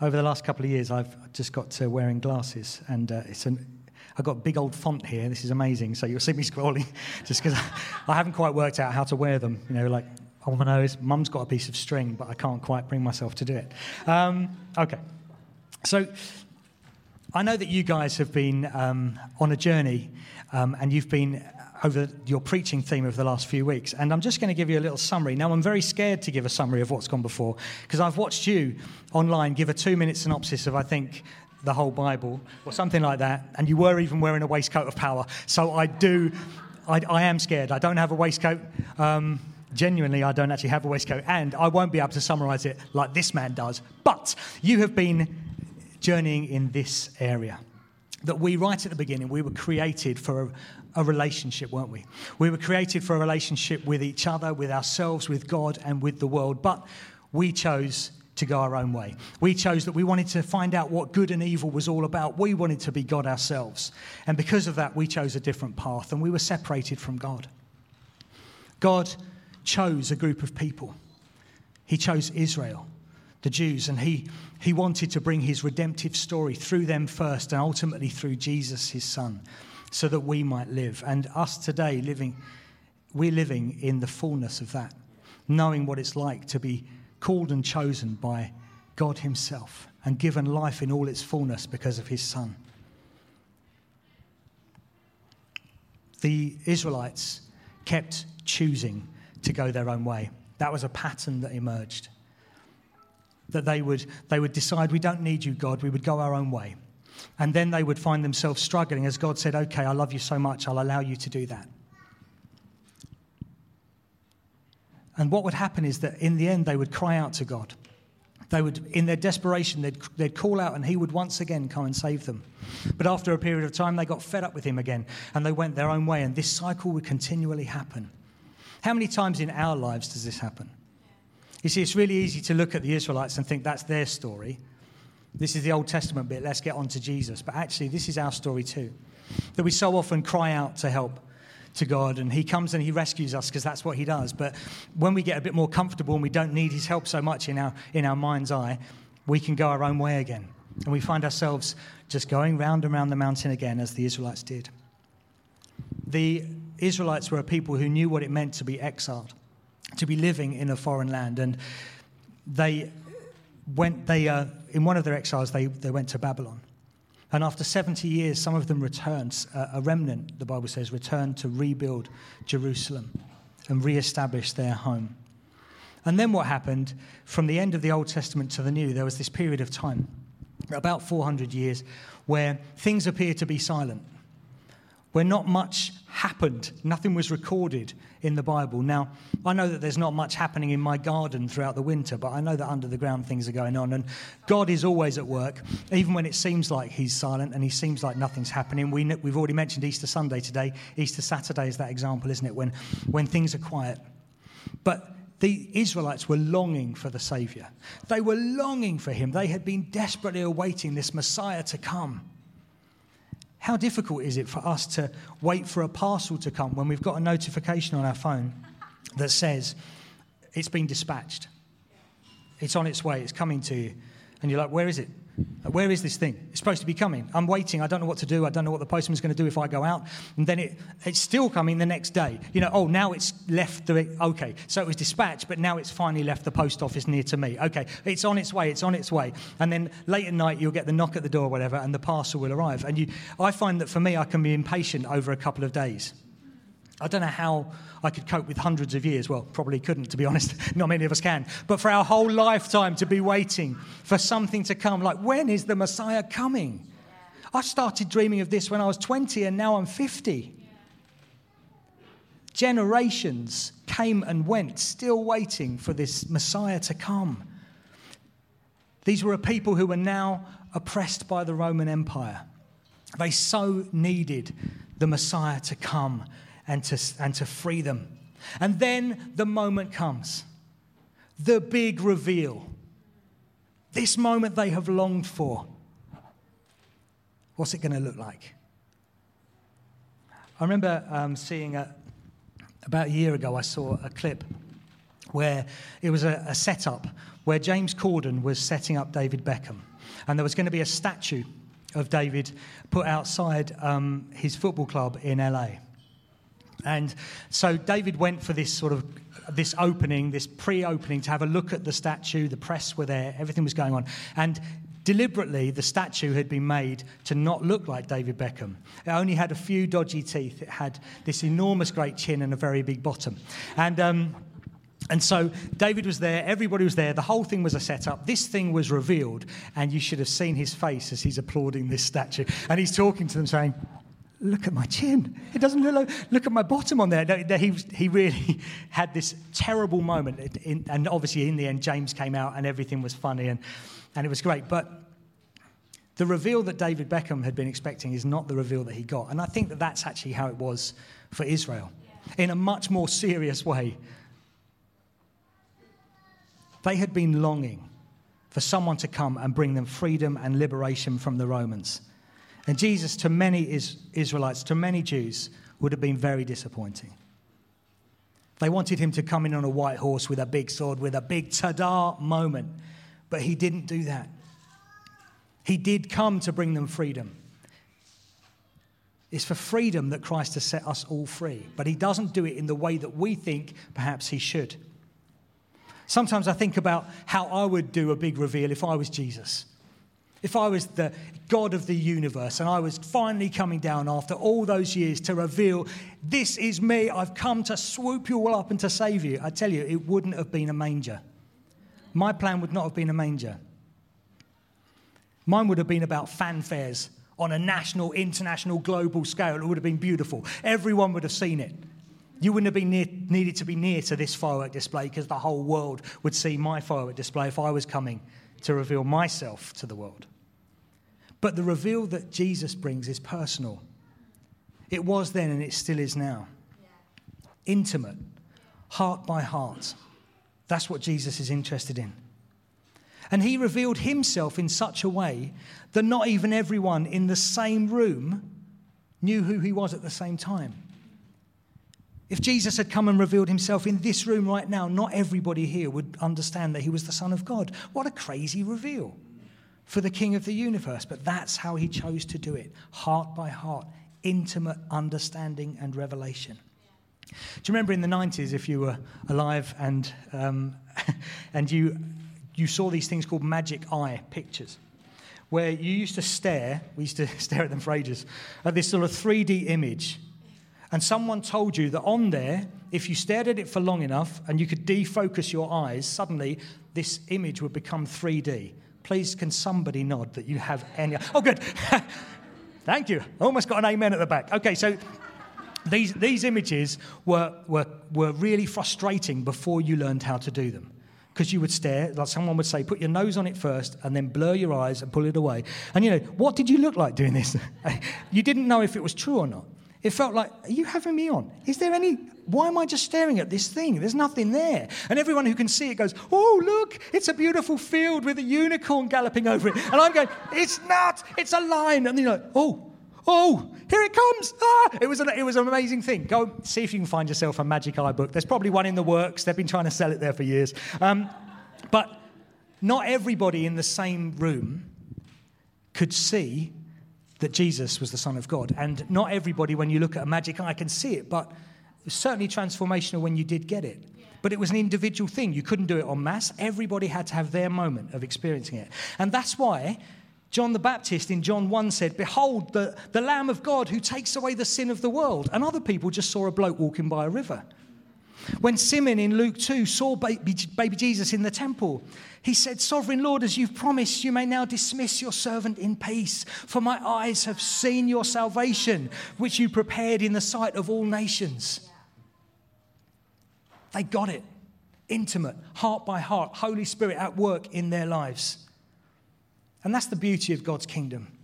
over the last couple of years, I've just got to wearing glasses, and uh, it's an I've got big old font here. This is amazing. So you'll see me scrolling just because I haven't quite worked out how to wear them. You know, like on my nose. Mum's got a piece of string, but I can't quite bring myself to do it. Um, okay. So I know that you guys have been um, on a journey um, and you've been over your preaching theme of the last few weeks. And I'm just going to give you a little summary. Now, I'm very scared to give a summary of what's gone before because I've watched you online give a two minute synopsis of, I think, the whole Bible or something like that. And you were even wearing a waistcoat of power. So I do, I, I am scared. I don't have a waistcoat. Um, genuinely, I don't actually have a waistcoat. And I won't be able to summarize it like this man does. But you have been journeying in this area that we, right at the beginning, we were created for a, a, relationship, weren't we? We were created for a relationship with each other, with ourselves, with God, and with the world. But we chose to go our own way. We chose that we wanted to find out what good and evil was all about. We wanted to be God ourselves. And because of that, we chose a different path and we were separated from God. God chose a group of people, He chose Israel the Jews, and he, he wanted to bring his redemptive story through them first and ultimately through Jesus, his son, so that we might live. And us today, living, we're living in the fullness of that, knowing what it's like to be called and chosen by God himself and given life in all its fullness because of his son. The Israelites kept choosing to go their own way. That was a pattern that emerged that they would, they would decide, We don't need you, God, we would go our own way. And then they would find themselves struggling as God said, Okay, I love you so much, I'll allow you to do that. And what would happen is that in the end, they would cry out to God. They would, in their desperation, they'd, they'd call out and he would once again come and save them. But after a period of time, they got fed up with him again and they went their own way. And this cycle would continually happen. How many times in our lives does this happen? You see, it's really easy to look at the Israelites and think that's their story. This is the Old Testament bit, let's get on to Jesus. But actually, this is our story too. That we so often cry out to help to God, and He comes and He rescues us because that's what He does. But when we get a bit more comfortable and we don't need His help so much in our, in our mind's eye, we can go our own way again. And we find ourselves just going round and round the mountain again as the Israelites did. The Israelites were a people who knew what it meant to be exiled to be living in a foreign land. And they went, they, uh, in one of their exiles, they, they went to Babylon. And after 70 years, some of them returned, uh, a remnant, the Bible says, returned to rebuild Jerusalem and re-establish their home. And then what happened from the end of the Old Testament to the New, there was this period of time, about 400 years, where things appeared to be silent where not much happened. Nothing was recorded in the Bible. Now, I know that there's not much happening in my garden throughout the winter, but I know that under the ground things are going on. And God is always at work, even when it seems like He's silent and He seems like nothing's happening. We, we've already mentioned Easter Sunday today. Easter Saturday is that example, isn't it? When, when things are quiet. But the Israelites were longing for the Savior. They were longing for Him. They had been desperately awaiting this Messiah to come. How difficult is it for us to wait for a parcel to come when we've got a notification on our phone that says it's been dispatched? It's on its way, it's coming to you. And you're like, where is it? Uh, where is this thing? It's supposed to be coming. I'm waiting. I don't know what to do. I don't know what the postman's going to do if I go out. And then it, it's still coming the next day. You know, oh, now it's left the. Okay, so it was dispatched, but now it's finally left the post office near to me. Okay, it's on its way. It's on its way. And then late at night, you'll get the knock at the door or whatever, and the parcel will arrive. And you, I find that for me, I can be impatient over a couple of days. I don't know how I could cope with hundreds of years. Well, probably couldn't, to be honest. Not many of us can. But for our whole lifetime to be waiting for something to come, like, when is the Messiah coming? I started dreaming of this when I was 20 and now I'm 50. Generations came and went, still waiting for this Messiah to come. These were a people who were now oppressed by the Roman Empire. They so needed the Messiah to come and to, and to free them. And then the moment comes the big reveal. This moment they have longed for. What's it going to look like? I remember um, seeing a, about a year ago, I saw a clip where it was a, a setup where James Corden was setting up David Beckham. And there was going to be a statue of David put outside um, his football club in LA. And so David went for this sort of this opening, this pre-opening, to have a look at the statue. The press were there, everything was going on, and deliberately the statue had been made to not look like David Beckham. It only had a few dodgy teeth. It had this enormous, great chin and a very big bottom, and. Um, and so David was there, everybody was there, the whole thing was a setup. This thing was revealed, and you should have seen his face as he's applauding this statue. And he's talking to them, saying, Look at my chin. It doesn't look like, look at my bottom on there. He, he really had this terrible moment. And obviously, in the end, James came out and everything was funny and, and it was great. But the reveal that David Beckham had been expecting is not the reveal that he got. And I think that that's actually how it was for Israel in a much more serious way. They had been longing for someone to come and bring them freedom and liberation from the Romans. And Jesus, to many Israelites, to many Jews, would have been very disappointing. They wanted him to come in on a white horse with a big sword, with a big ta moment, but he didn't do that. He did come to bring them freedom. It's for freedom that Christ has set us all free, but he doesn't do it in the way that we think perhaps he should. Sometimes I think about how I would do a big reveal if I was Jesus. If I was the God of the universe and I was finally coming down after all those years to reveal, this is me, I've come to swoop you all up and to save you, I tell you, it wouldn't have been a manger. My plan would not have been a manger. Mine would have been about fanfares on a national, international, global scale. It would have been beautiful. Everyone would have seen it. You wouldn't have been near, needed to be near to this firework display because the whole world would see my firework display if I was coming to reveal myself to the world. But the reveal that Jesus brings is personal. It was then and it still is now. Intimate, heart by heart. That's what Jesus is interested in. And he revealed himself in such a way that not even everyone in the same room knew who he was at the same time. If Jesus had come and revealed himself in this room right now, not everybody here would understand that he was the Son of God. What a crazy reveal for the King of the universe. But that's how he chose to do it heart by heart, intimate understanding and revelation. Do you remember in the 90s, if you were alive and, um, and you, you saw these things called magic eye pictures? Where you used to stare, we used to stare at them for ages, at this sort of 3D image. And someone told you that on there, if you stared at it for long enough and you could defocus your eyes, suddenly this image would become 3D. Please, can somebody nod that you have any? Oh, good. Thank you. Almost got an amen at the back. Okay, so these, these images were, were, were really frustrating before you learned how to do them. Because you would stare, like someone would say, put your nose on it first and then blur your eyes and pull it away. And you know, what did you look like doing this? you didn't know if it was true or not. It felt like, are you having me on? Is there any, why am I just staring at this thing? There's nothing there. And everyone who can see it goes, oh, look, it's a beautiful field with a unicorn galloping over it. And I'm going, it's not, it's a line. And you're like, oh, oh, here it comes. Ah! It, was an, it was an amazing thing. Go see if you can find yourself a Magic Eye book. There's probably one in the works. They've been trying to sell it there for years. Um, but not everybody in the same room could see that Jesus was the Son of God. And not everybody, when you look at a magic eye, can see it, but it certainly transformational when you did get it. But it was an individual thing. You couldn't do it en masse. Everybody had to have their moment of experiencing it. And that's why John the Baptist in John 1 said, Behold, the, the Lamb of God who takes away the sin of the world. And other people just saw a bloke walking by a river. When Simon in Luke 2 saw baby, baby Jesus in the temple, he said, Sovereign Lord, as you've promised, you may now dismiss your servant in peace, for my eyes have seen your salvation, which you prepared in the sight of all nations. They got it. Intimate, heart by heart, Holy Spirit at work in their lives. And that's the beauty of God's kingdom.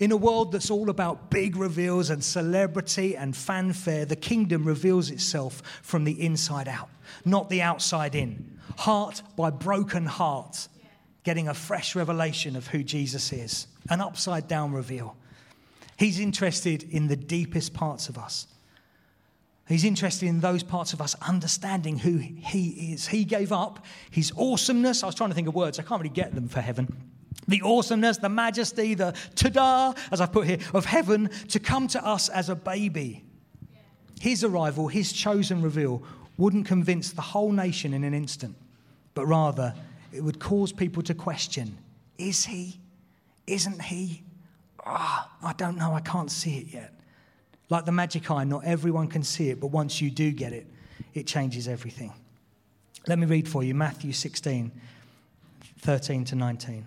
In a world that's all about big reveals and celebrity and fanfare, the kingdom reveals itself from the inside out, not the outside in heart by broken heart, getting a fresh revelation of who Jesus is, an upside down reveal. He's interested in the deepest parts of us. He's interested in those parts of us understanding who He is. He gave up His awesomeness. I was trying to think of words, I can't really get them for heaven. The awesomeness, the majesty, the ta as I've put here, of heaven to come to us as a baby. His arrival, His chosen reveal, wouldn't convince the whole nation in an instant, but rather it would cause people to question Is He? Isn't He? Ah, oh, I don't know, I can't see it yet. Like the magic eye, not everyone can see it, but once you do get it, it changes everything. Let me read for you Matthew 16, 13 to 19.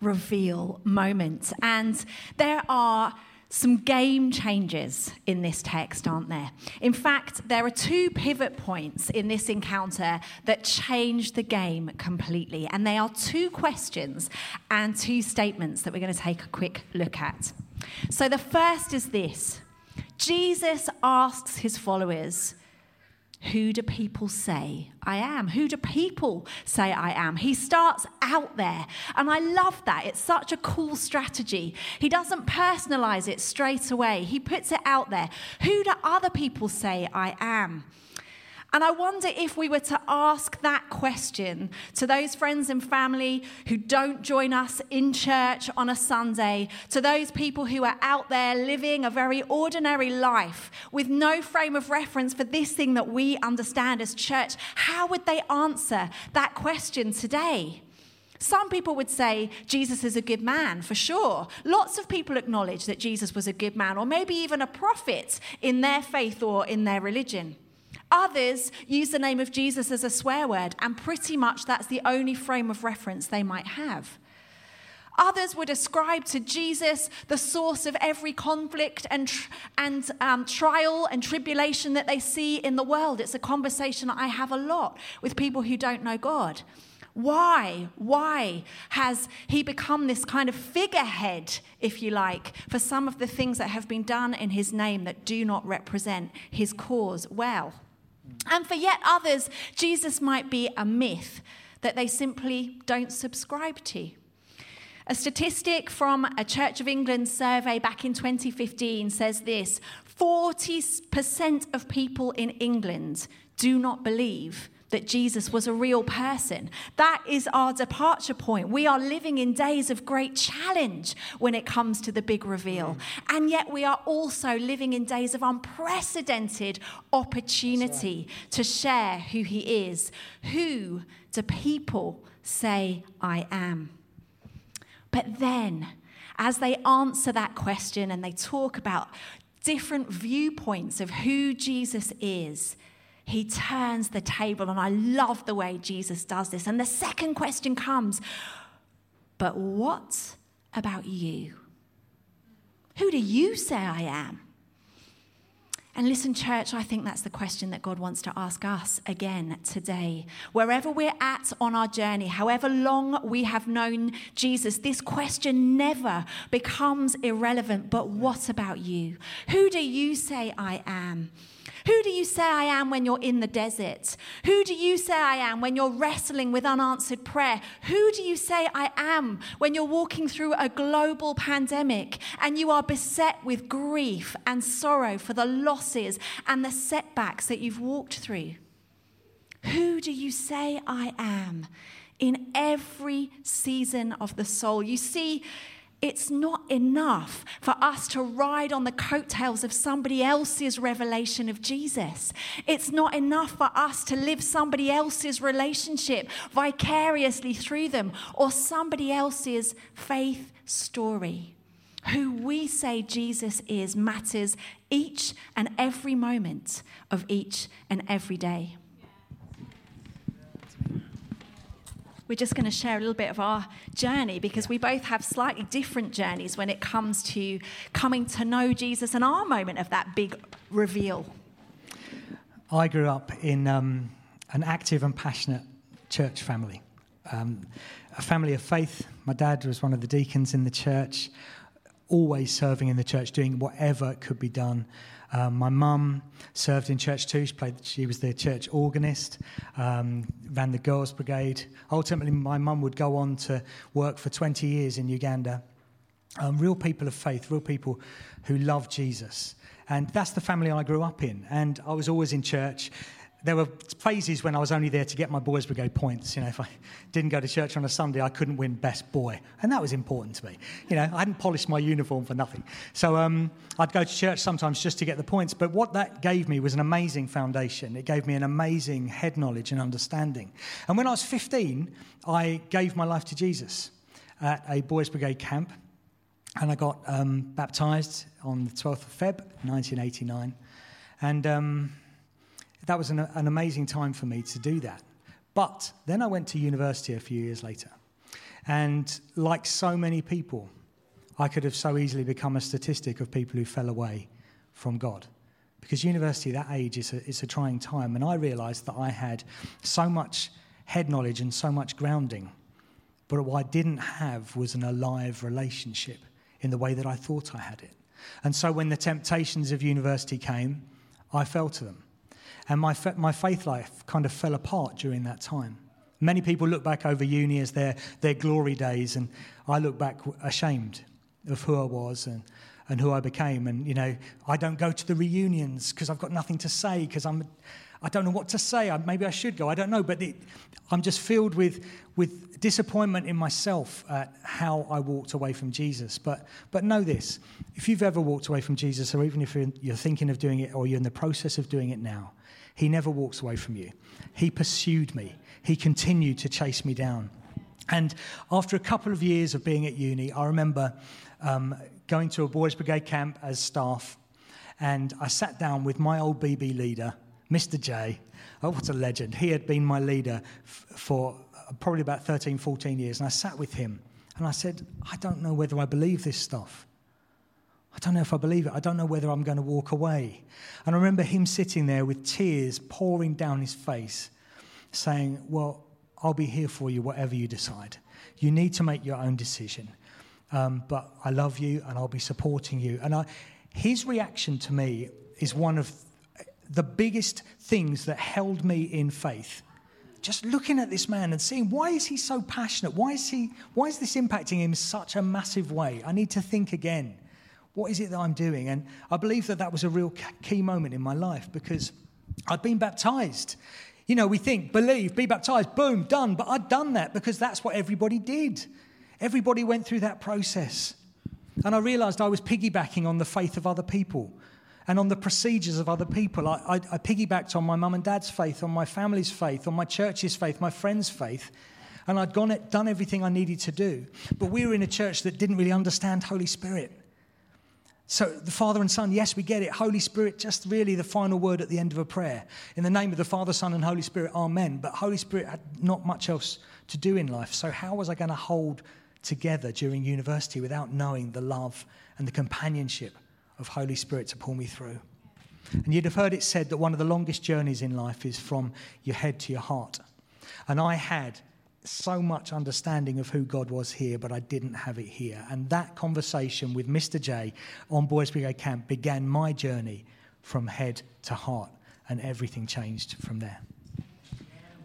reveal moment. And there are some game changes in this text, aren't there? In fact, there are two pivot points in this encounter that change the game completely. And they are two questions and two statements that we're going to take a quick look at. So the first is this Jesus asks his followers, who do people say I am? Who do people say I am? He starts out there. And I love that. It's such a cool strategy. He doesn't personalize it straight away, he puts it out there. Who do other people say I am? And I wonder if we were to ask that question to those friends and family who don't join us in church on a Sunday, to those people who are out there living a very ordinary life with no frame of reference for this thing that we understand as church, how would they answer that question today? Some people would say Jesus is a good man, for sure. Lots of people acknowledge that Jesus was a good man, or maybe even a prophet in their faith or in their religion. Others use the name of Jesus as a swear word, and pretty much that's the only frame of reference they might have. Others would ascribe to Jesus the source of every conflict and, and um, trial and tribulation that they see in the world. It's a conversation I have a lot with people who don't know God. Why? Why has he become this kind of figurehead, if you like, for some of the things that have been done in his name that do not represent his cause well? And for yet others, Jesus might be a myth that they simply don't subscribe to. A statistic from a Church of England survey back in 2015 says this 40% of people in England do not believe that Jesus was a real person. That is our departure point. We are living in days of great challenge when it comes to the big reveal. Mm. And yet we are also living in days of unprecedented opportunity right. to share who he is. Who do people say I am? But then, as they answer that question and they talk about different viewpoints of who Jesus is, he turns the table. And I love the way Jesus does this. And the second question comes But what about you? Who do you say I am? And listen, church, I think that's the question that God wants to ask us again today. Wherever we're at on our journey, however long we have known Jesus, this question never becomes irrelevant. But what about you? Who do you say I am? Who do you say I am when you're in the desert? Who do you say I am when you're wrestling with unanswered prayer? Who do you say I am when you're walking through a global pandemic and you are beset with grief and sorrow for the losses and the setbacks that you've walked through? Who do you say I am in every season of the soul? You see, It's not enough for us to ride on the coattails of somebody else's revelation of Jesus. It's not enough for us to live somebody else's relationship vicariously through them or somebody else's faith story. Who we say Jesus is matters each and every moment of each and every day. We're just going to share a little bit of our journey because we both have slightly different journeys when it comes to coming to know Jesus and our moment of that big reveal. I grew up in um, an active and passionate church family, um, a family of faith. My dad was one of the deacons in the church, always serving in the church, doing whatever could be done um, my mum served in church too. She, played, she was the church organist, um, ran the Girls' Brigade. Ultimately, my mum would go on to work for 20 years in Uganda. Um, real people of faith, real people who love Jesus. And that's the family I grew up in. And I was always in church there were phases when I was only there to get my boys' brigade points. You know, if I didn't go to church on a Sunday, I couldn't win best boy, and that was important to me. You know, I hadn't polished my uniform for nothing, so um, I'd go to church sometimes just to get the points. But what that gave me was an amazing foundation. It gave me an amazing head knowledge and understanding. And when I was 15, I gave my life to Jesus at a boys' brigade camp, and I got um, baptized on the 12th of Feb, 1989, and. Um, that was an, an amazing time for me to do that. But then I went to university a few years later. And like so many people, I could have so easily become a statistic of people who fell away from God. Because university that age is a, it's a trying time. And I realized that I had so much head knowledge and so much grounding. But what I didn't have was an alive relationship in the way that I thought I had it. And so when the temptations of university came, I fell to them. And my, my faith life kind of fell apart during that time. Many people look back over uni as their, their glory days, and I look back ashamed of who I was and, and who I became. And, you know, I don't go to the reunions because I've got nothing to say because I'm. I don't know what to say. Maybe I should go. I don't know. But it, I'm just filled with, with disappointment in myself at how I walked away from Jesus. But, but know this if you've ever walked away from Jesus, or even if you're, you're thinking of doing it or you're in the process of doing it now, he never walks away from you. He pursued me, He continued to chase me down. And after a couple of years of being at uni, I remember um, going to a Boys Brigade camp as staff, and I sat down with my old BB leader, Mr. J. Oh, what a legend. He had been my leader f- for probably about 13, 14 years, and I sat with him and I said, I don't know whether I believe this stuff. I don't know if I believe it. I don't know whether I'm going to walk away. And I remember him sitting there with tears pouring down his face, saying, Well, I'll be here for you, whatever you decide. You need to make your own decision. Um, but I love you and I'll be supporting you. And I, his reaction to me is one of the biggest things that held me in faith. Just looking at this man and seeing why is he so passionate? Why is, he, why is this impacting him in such a massive way? I need to think again. What is it that I'm doing? And I believe that that was a real key moment in my life because I'd been baptized. You know, we think, believe, be baptized, boom, done. But I'd done that because that's what everybody did. Everybody went through that process. And I realized I was piggybacking on the faith of other people and on the procedures of other people. I, I, I piggybacked on my mum and dad's faith, on my family's faith, on my church's faith, my friends' faith. And I'd gone, it, done everything I needed to do. But we were in a church that didn't really understand Holy Spirit. So, the Father and Son, yes, we get it. Holy Spirit, just really the final word at the end of a prayer. In the name of the Father, Son, and Holy Spirit, Amen. But Holy Spirit had not much else to do in life. So, how was I going to hold together during university without knowing the love and the companionship of Holy Spirit to pull me through? And you'd have heard it said that one of the longest journeys in life is from your head to your heart. And I had so much understanding of who God was here, but I didn't have it here. And that conversation with Mr. J on Boys Brigade Camp began my journey from head to heart, and everything changed from there.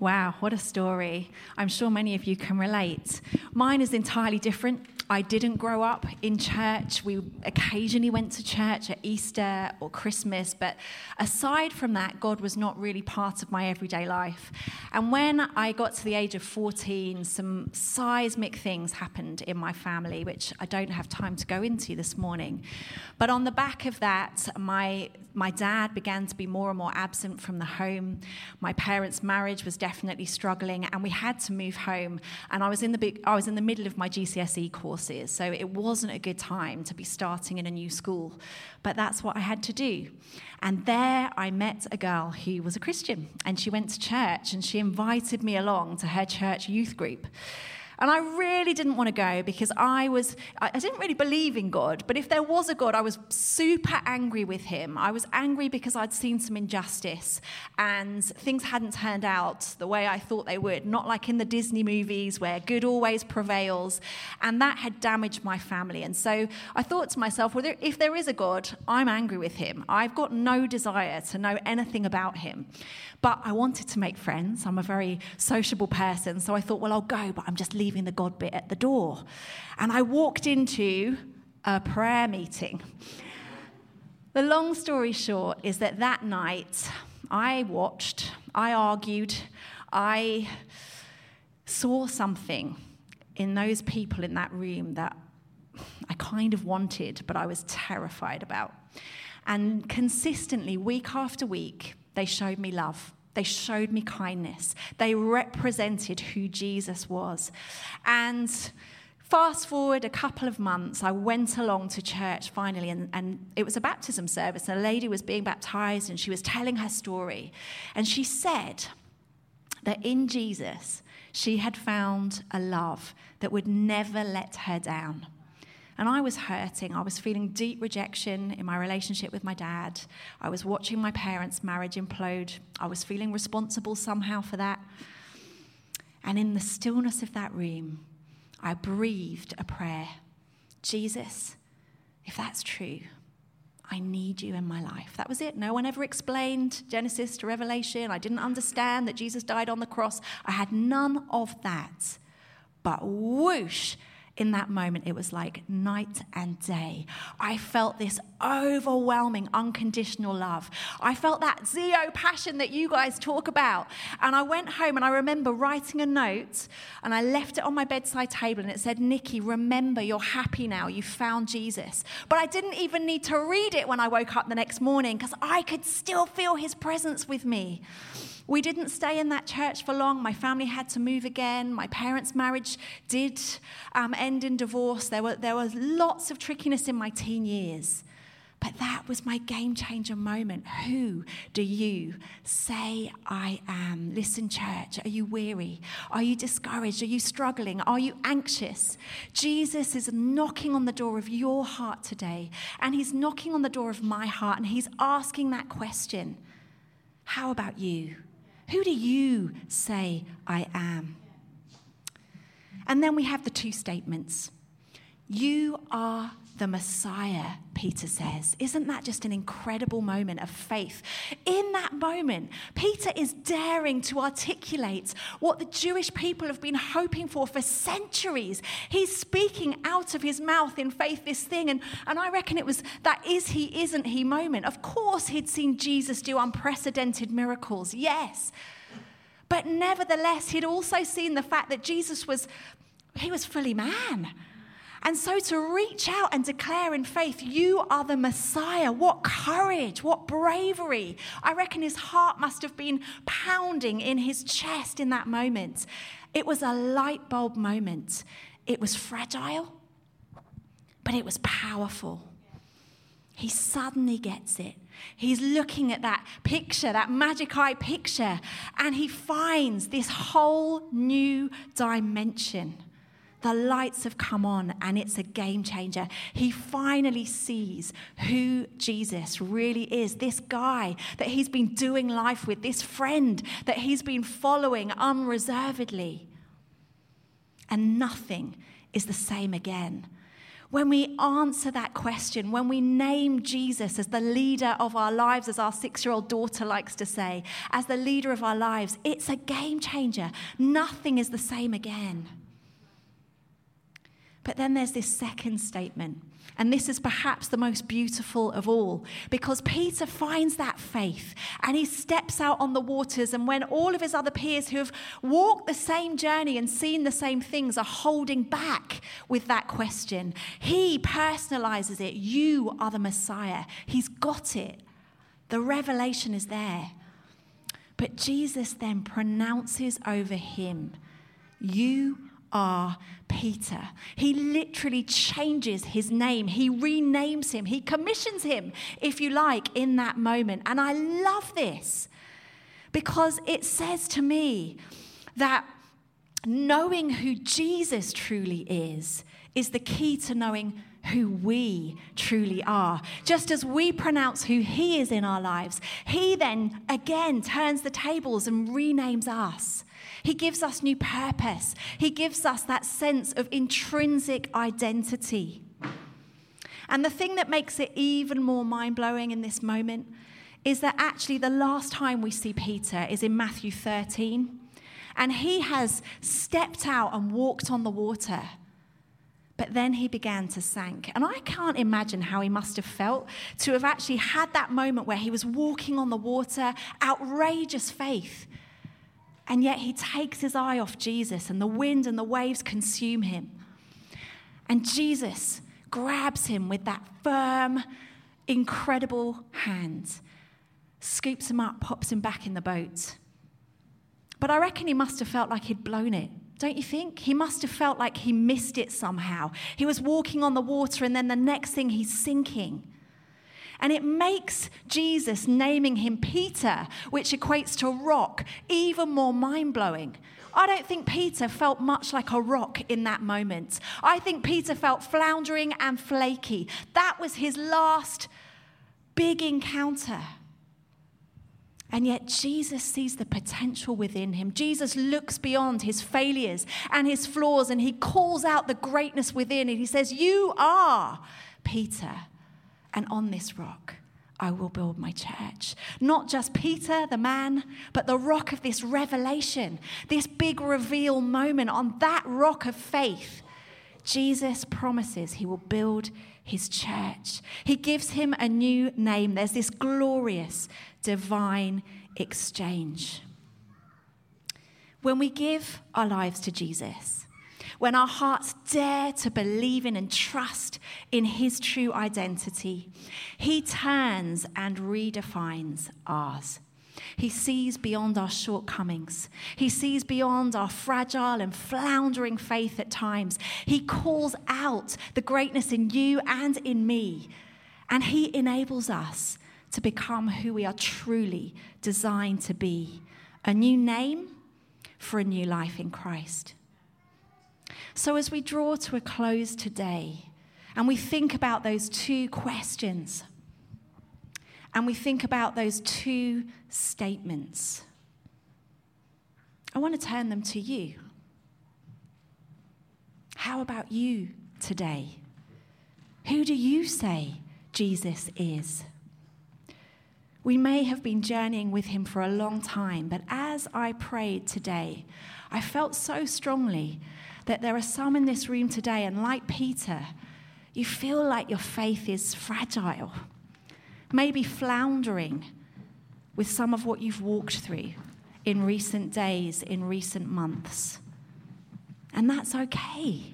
Wow, what a story. I'm sure many of you can relate. Mine is entirely different. I didn't grow up in church. We occasionally went to church at Easter or Christmas, but aside from that, God was not really part of my everyday life. And when I got to the age of 14, some seismic things happened in my family, which I don't have time to go into this morning. But on the back of that, my, my dad began to be more and more absent from the home. My parents' marriage was definitely struggling, and we had to move home. And I was in the, big, I was in the middle of my GCSE courses, so it wasn't a good time to be starting in a new school. But that's what I had to do. And there I met a girl who was a Christian, and she went to church, and she invited me along to her church youth group. And I really didn't want to go because I was, I didn't really believe in God. But if there was a God, I was super angry with him. I was angry because I'd seen some injustice and things hadn't turned out the way I thought they would. Not like in the Disney movies where good always prevails. And that had damaged my family. And so I thought to myself, well, if there is a God, I'm angry with him. I've got no desire to know anything about him. But I wanted to make friends. I'm a very sociable person. So I thought, well, I'll go, but I'm just leaving the God bit at the door. And I walked into a prayer meeting. The long story short is that that night I watched, I argued, I saw something in those people in that room that I kind of wanted, but I was terrified about. And consistently, week after week, they showed me love. They showed me kindness. They represented who Jesus was. And fast forward a couple of months, I went along to church finally, and, and, it was a baptism service. And a lady was being baptized, and she was telling her story. And she said that in Jesus, she had found a love that would never let her down. And I was hurting. I was feeling deep rejection in my relationship with my dad. I was watching my parents' marriage implode. I was feeling responsible somehow for that. And in the stillness of that room, I breathed a prayer Jesus, if that's true, I need you in my life. That was it. No one ever explained Genesis to Revelation. I didn't understand that Jesus died on the cross. I had none of that. But whoosh, in that moment, it was like night and day. I felt this overwhelming, unconditional love. I felt that Zeo passion that you guys talk about. And I went home and I remember writing a note and I left it on my bedside table and it said, Nicki, remember you're happy now. You found Jesus. But I didn't even need to read it when I woke up the next morning because I could still feel his presence with me. We didn't stay in that church for long. My family had to move again. My parents' marriage did um, end in divorce. There, were, there was lots of trickiness in my teen years. But that was my game changer moment. Who do you say I am? Listen, church, are you weary? Are you discouraged? Are you struggling? Are you anxious? Jesus is knocking on the door of your heart today, and he's knocking on the door of my heart, and he's asking that question How about you? Who do you say I am? And then we have the two statements. You are the Messiah, Peter says. Isn't that just an incredible moment of faith? In that moment, Peter is daring to articulate what the Jewish people have been hoping for for centuries. He's speaking out of his mouth in faith this thing. And, and I reckon it was that is he, isn't he moment. Of course, he'd seen Jesus do unprecedented miracles, yes. But nevertheless, he'd also seen the fact that Jesus was, he was fully man. And so to reach out and declare in faith, you are the Messiah, what courage, what bravery. I reckon his heart must have been pounding in his chest in that moment. It was a light bulb moment. It was fragile, but it was powerful. He suddenly gets it. He's looking at that picture, that magic eye picture, and he finds this whole new dimension the lights have come on and it's a game changer. He finally sees who Jesus really is this guy that he's been doing life with, this friend that he's been following unreservedly. And nothing is the same again. when we answer that question, when we name Jesus as the leader of our lives, as our six year old daughter likes to say, as the leader of our lives, it's a game changer. Nothing is the same again. But then there's this second statement and this is perhaps the most beautiful of all because Peter finds that faith and he steps out on the waters. And when all of his other peers who have walked the same journey and seen the same things are holding back with that question, he personalizes it. You are the Messiah. He's got it. The revelation is there. But Jesus then pronounces over him, You are Peter. He literally changes his name. He renames him. He commissions him, if you like, in that moment. And I love this because it says to me that knowing who Jesus truly is is the key to knowing who we truly are. Just as we pronounce who He is in our lives, He then again turns the tables and renames us. He gives us new purpose. He gives us that sense of intrinsic identity. And the thing that makes it even more mind blowing in this moment is that actually the last time we see Peter is in Matthew 13. And he has stepped out and walked on the water. But then he began to sink. And I can't imagine how he must have felt to have actually had that moment where he was walking on the water, outrageous faith. And yet he takes his eye off Jesus, and the wind and the waves consume him. And Jesus grabs him with that firm, incredible hand, scoops him up, pops him back in the boat. But I reckon he must have felt like he'd blown it, don't you think? He must have felt like he missed it somehow. He was walking on the water, and then the next thing he's sinking. And it makes Jesus naming him Peter, which equates to rock, even more mind blowing. I don't think Peter felt much like a rock in that moment. I think Peter felt floundering and flaky. That was his last big encounter. And yet, Jesus sees the potential within him. Jesus looks beyond his failures and his flaws, and he calls out the greatness within. And he says, You are Peter and on this rock I will build my church. Not just Peter, the man, but the rock of this revelation, this big reveal moment on that rock of faith. Jesus promises he will build his church. He gives him a new name. There's this glorious divine exchange. When we give our lives to Jesus, when our hearts dare to believe in and trust in His true identity, He turns and redefines ours. He sees beyond our shortcomings. He sees beyond our fragile and floundering faith at times. He calls out the greatness in you and in me. And He enables us to become who we are truly designed to be a new name for a new life in Christ. So, as we draw to a close today and we think about those two questions and we think about those two statements, I want to turn them to you. How about you today? Who do you say Jesus is? We may have been journeying with him for a long time, but as I prayed today, I felt so strongly that there are some in this room today, and like Peter, you feel like your faith is fragile, maybe floundering with some of what you've walked through in recent days, in recent months. And that's okay.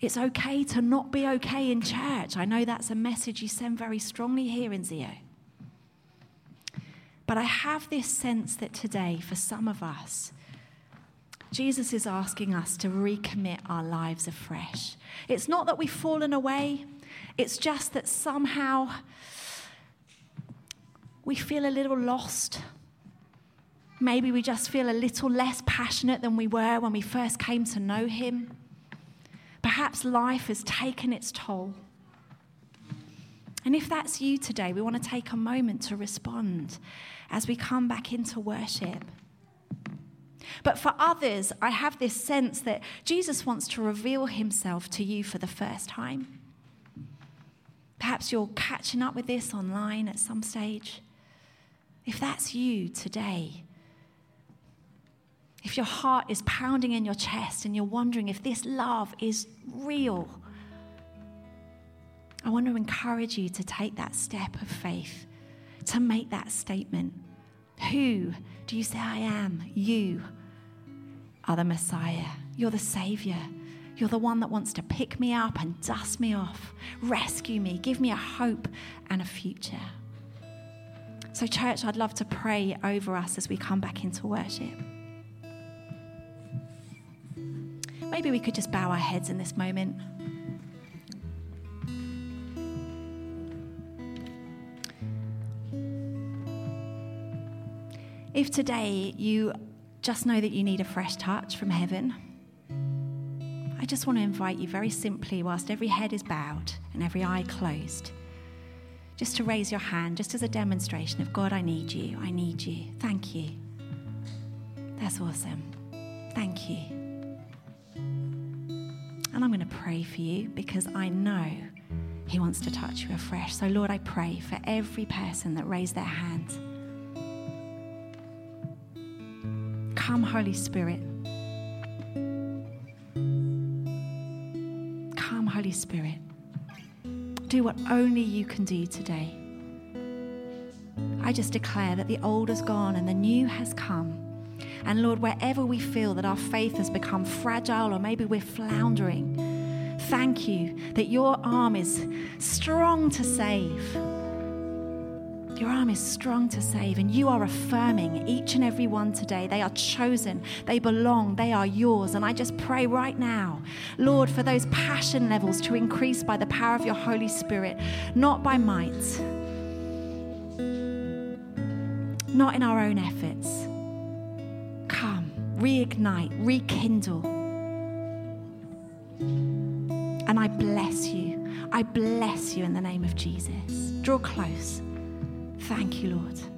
It's okay to not be okay in church. I know that's a message you send very strongly here in Zio. But I have this sense that today, for some of us, Jesus is asking us to recommit our lives afresh. It's not that we've fallen away, it's just that somehow we feel a little lost. Maybe we just feel a little less passionate than we were when we first came to know Him. Perhaps life has taken its toll. And if that's you today, we want to take a moment to respond as we come back into worship. But for others, I have this sense that Jesus wants to reveal himself to you for the first time. Perhaps you're catching up with this online at some stage. If that's you today, if your heart is pounding in your chest and you're wondering if this love is real, I want to encourage you to take that step of faith, to make that statement. Who do you say I am? You are the Messiah. You're the Savior. You're the one that wants to pick me up and dust me off, rescue me, give me a hope and a future. So, church, I'd love to pray over us as we come back into worship. Maybe we could just bow our heads in this moment. If today you just know that you need a fresh touch from heaven, I just want to invite you very simply, whilst every head is bowed and every eye closed, just to raise your hand, just as a demonstration of God, I need you, I need you. Thank you. That's awesome. Thank you. And I'm going to pray for you because I know He wants to touch you afresh. So, Lord, I pray for every person that raised their hand. Come, Holy Spirit. Come, Holy Spirit. Do what only you can do today. I just declare that the old is gone and the new has come. And Lord, wherever we feel that our faith has become fragile or maybe we're floundering, thank you that your arm is strong to save. Your arm is strong to save, and you are affirming each and every one today. They are chosen, they belong, they are yours. And I just pray right now, Lord, for those passion levels to increase by the power of your Holy Spirit, not by might, not in our own efforts. Come, reignite, rekindle. And I bless you. I bless you in the name of Jesus. Draw close. Thank you, Lord.